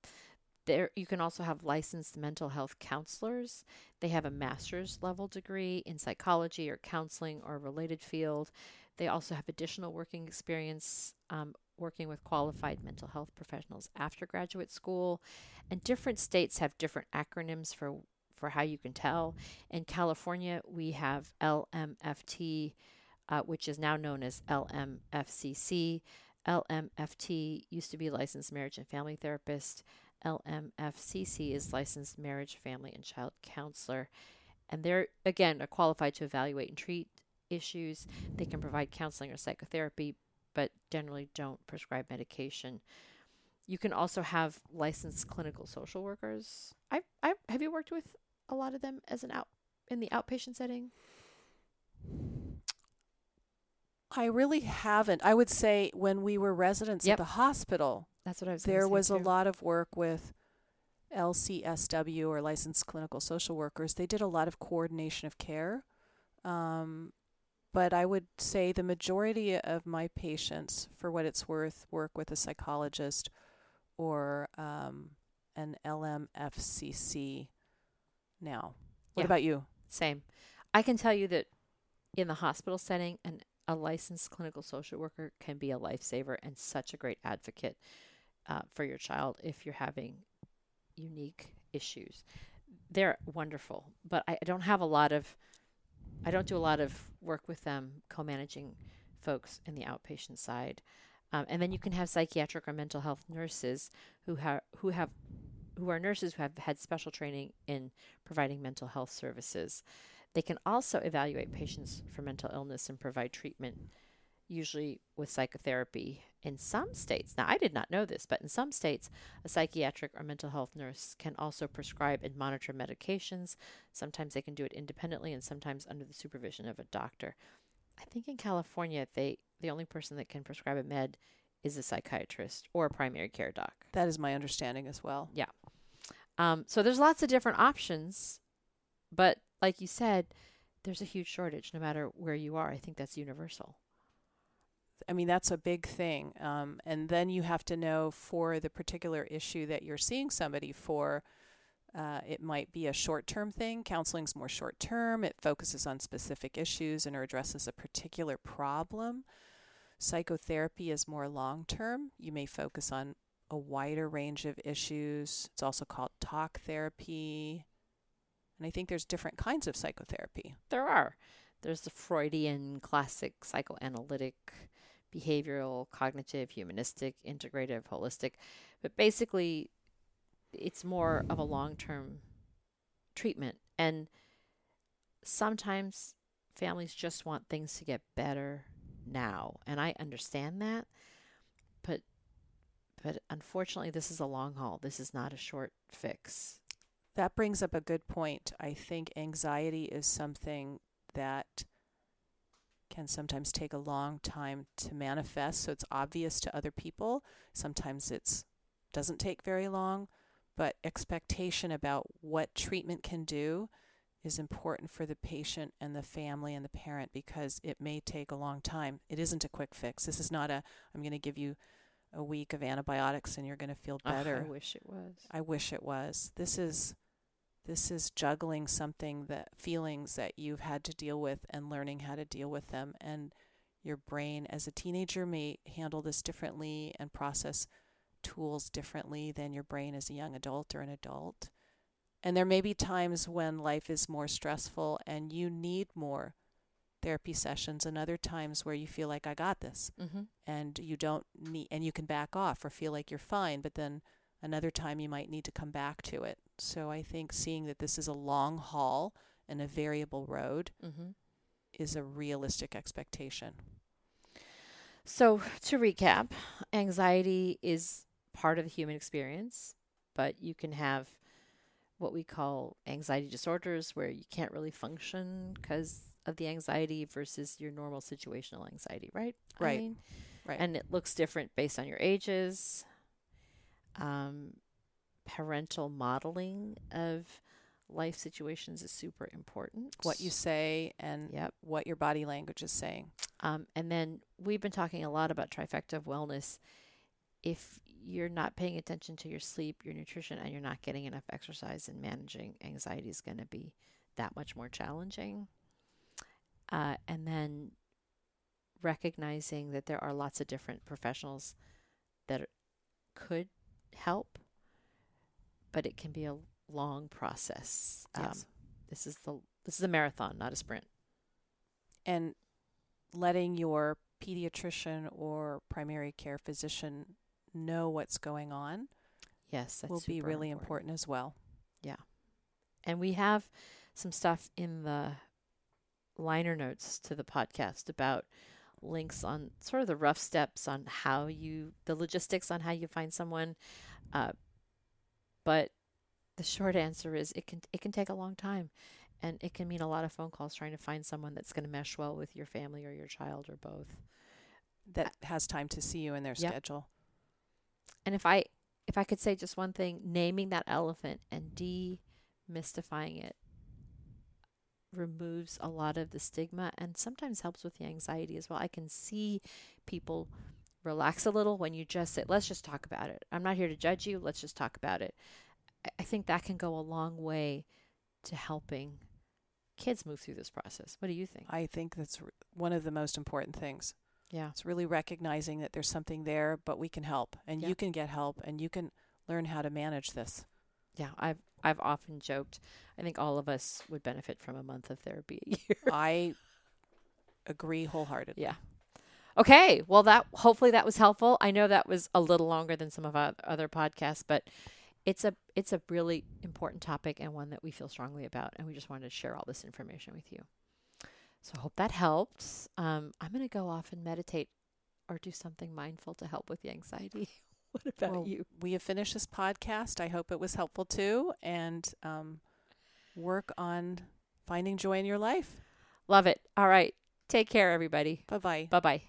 Speaker 1: there, you can also have licensed mental health counselors. They have a master's level degree in psychology or counseling or related field. They also have additional working experience um, working with qualified mental health professionals after graduate school. And different states have different acronyms for for how you can tell. In California, we have LMFT, uh, which is now known as LMFCC. LMFT used to be licensed marriage and family therapist. LMFCC is licensed marriage, family, and child counselor. And they're, again, are qualified to evaluate and treat issues. They can provide counseling or psychotherapy, but generally don't prescribe medication. You can also have licensed clinical social workers. I, I have you worked with a lot of them as an out in the outpatient setting?
Speaker 2: I really haven't. I would say when we were residents
Speaker 1: Yep.
Speaker 2: at the hospital,
Speaker 1: That's what I was.
Speaker 2: there was a lot of work with LCSW or licensed clinical social workers. They did a lot of coordination of care. Um, but I would say the majority of my patients, for what it's worth, work with a psychologist or um, an LMFCC now. What
Speaker 1: Yeah.
Speaker 2: about you?
Speaker 1: Same. I can tell you that in the hospital setting, an, a licensed clinical social worker can be a lifesaver and such a great advocate uh, for your child if you're having unique issues. They're wonderful, but I don't have a lot of, I don't do a lot of work with them co managing folks in the outpatient side. Um, and then you can have psychiatric or mental health nurses who have who have who are nurses who have had special training in providing mental health services. They can also evaluate patients for mental illness and provide treatment, usually with psychotherapy. In some states, now I did not know this, but in some states, a psychiatric or mental health nurse can also prescribe and monitor medications. Sometimes they can do it independently and sometimes under the supervision of a doctor. I think in California, they the only person that can prescribe a med is a psychiatrist or a primary care doc.
Speaker 2: That is my understanding as well.
Speaker 1: Yeah. Um, so there's lots of different options, but like you said, there's a huge shortage no matter where you are. I think that's universal.
Speaker 2: I mean, that's a big thing. Um, and then you have to know for the particular issue that you're seeing somebody for, uh, it might be a short term thing. Counseling's more short term, it focuses on specific issues and or addresses a particular problem. Psychotherapy is more long term. You may focus on a wider range of issues. It's also called talk therapy. And I think there's different kinds of psychotherapy.
Speaker 1: There are. There's the Freudian classic psychoanalytic, behavioral, cognitive, humanistic, integrative, holistic. But basically, it's more of a long term treatment. And sometimes families just want things to get better now. And I understand that. But unfortunately this is a long haul. This is not a short fix.
Speaker 2: That brings up a good point. I think anxiety is something that can sometimes take a long time to manifest so it's obvious to other people. Sometimes it's doesn't take very long, but expectation about what treatment can do is important for the patient and the family and the parent because it may take a long time. It isn't a quick fix. This is not a I'm going to give you a week of antibiotics and you're going to feel ah, better.
Speaker 1: I wish it was.
Speaker 2: I wish it was. This is this is juggling something that feelings that you've had to deal with and learning how to deal with them and your brain as a teenager may handle this differently and process tools differently than your brain as a young adult or an adult. And there may be times when life is more stressful and you need more therapy sessions, and other times where you feel like I got this,
Speaker 1: mm-hmm.
Speaker 2: and you don't need, and you can back off or feel like you're fine. But then another time you might need to come back to it. So I think seeing that this is a long haul and a variable road
Speaker 1: Mm-hmm.
Speaker 2: is a realistic expectation.
Speaker 1: So, to recap, anxiety is part of the human experience, but you can have what we call anxiety disorders where you can't really function because of the anxiety versus your normal situational anxiety, right? I
Speaker 2: Right.
Speaker 1: mean,
Speaker 2: Right.
Speaker 1: And it looks different based on your ages. Um, parental modeling of life situations is super important.
Speaker 2: what you say and
Speaker 1: Yep.
Speaker 2: what your body language is saying.
Speaker 1: Um, and then we've been talking a lot about trifecta of wellness. If you're not paying attention to your sleep, your nutrition, and you're not getting enough exercise, and managing anxiety is going to be that much more challenging. Uh, and then recognizing that there are lots of different professionals that could help, but it can be a long process.
Speaker 2: Yes.
Speaker 1: Um, this is the this is a marathon, not a sprint.
Speaker 2: and letting your pediatrician or primary care physician know what's going on
Speaker 1: Yes,
Speaker 2: will be really important as well.
Speaker 1: Yeah, and we have some stuff in the liner notes to the podcast about links on sort of the rough steps on how you, the logistics on how you find someone. Uh, but the short answer is it can it can take a long time, and it can mean a lot of phone calls trying to find someone that's going to mesh well with your family or your child or both.
Speaker 2: That has time to see you in their
Speaker 1: Yep.
Speaker 2: schedule.
Speaker 1: And if I if I could say just one thing, naming that elephant and demystifying it removes a lot of the stigma and sometimes helps with the anxiety as well. I can see people relax a little when you just say, "Let's just talk about it. I'm not here to judge you. Let's just talk about it." I- think that can go a long way to helping kids move through this process. What do you think?
Speaker 2: I think that's r- one of the most important things.
Speaker 1: Yeah.
Speaker 2: It's really recognizing that there's something there, but we can help and
Speaker 1: Yeah.
Speaker 2: you can get help and you can learn how to manage this.
Speaker 1: Yeah, I've I've often joked. I think all of us would benefit from a month of therapy a year.
Speaker 2: I agree wholeheartedly.
Speaker 1: Yeah. Okay. Well, that hopefully that was helpful. I know that was a little longer than some of our other podcasts, but it's a it's a really important topic and one that we feel strongly about, and we just wanted to share all this information with you. So I hope that helps. Um, I'm going to go off and meditate or do something mindful to help with the anxiety. what about
Speaker 2: well,
Speaker 1: you?
Speaker 2: We have finished this podcast. I hope it was helpful too, and um, work on finding joy in your life.
Speaker 1: Love it. All right. Take care, everybody.
Speaker 2: Bye bye.
Speaker 1: Bye bye.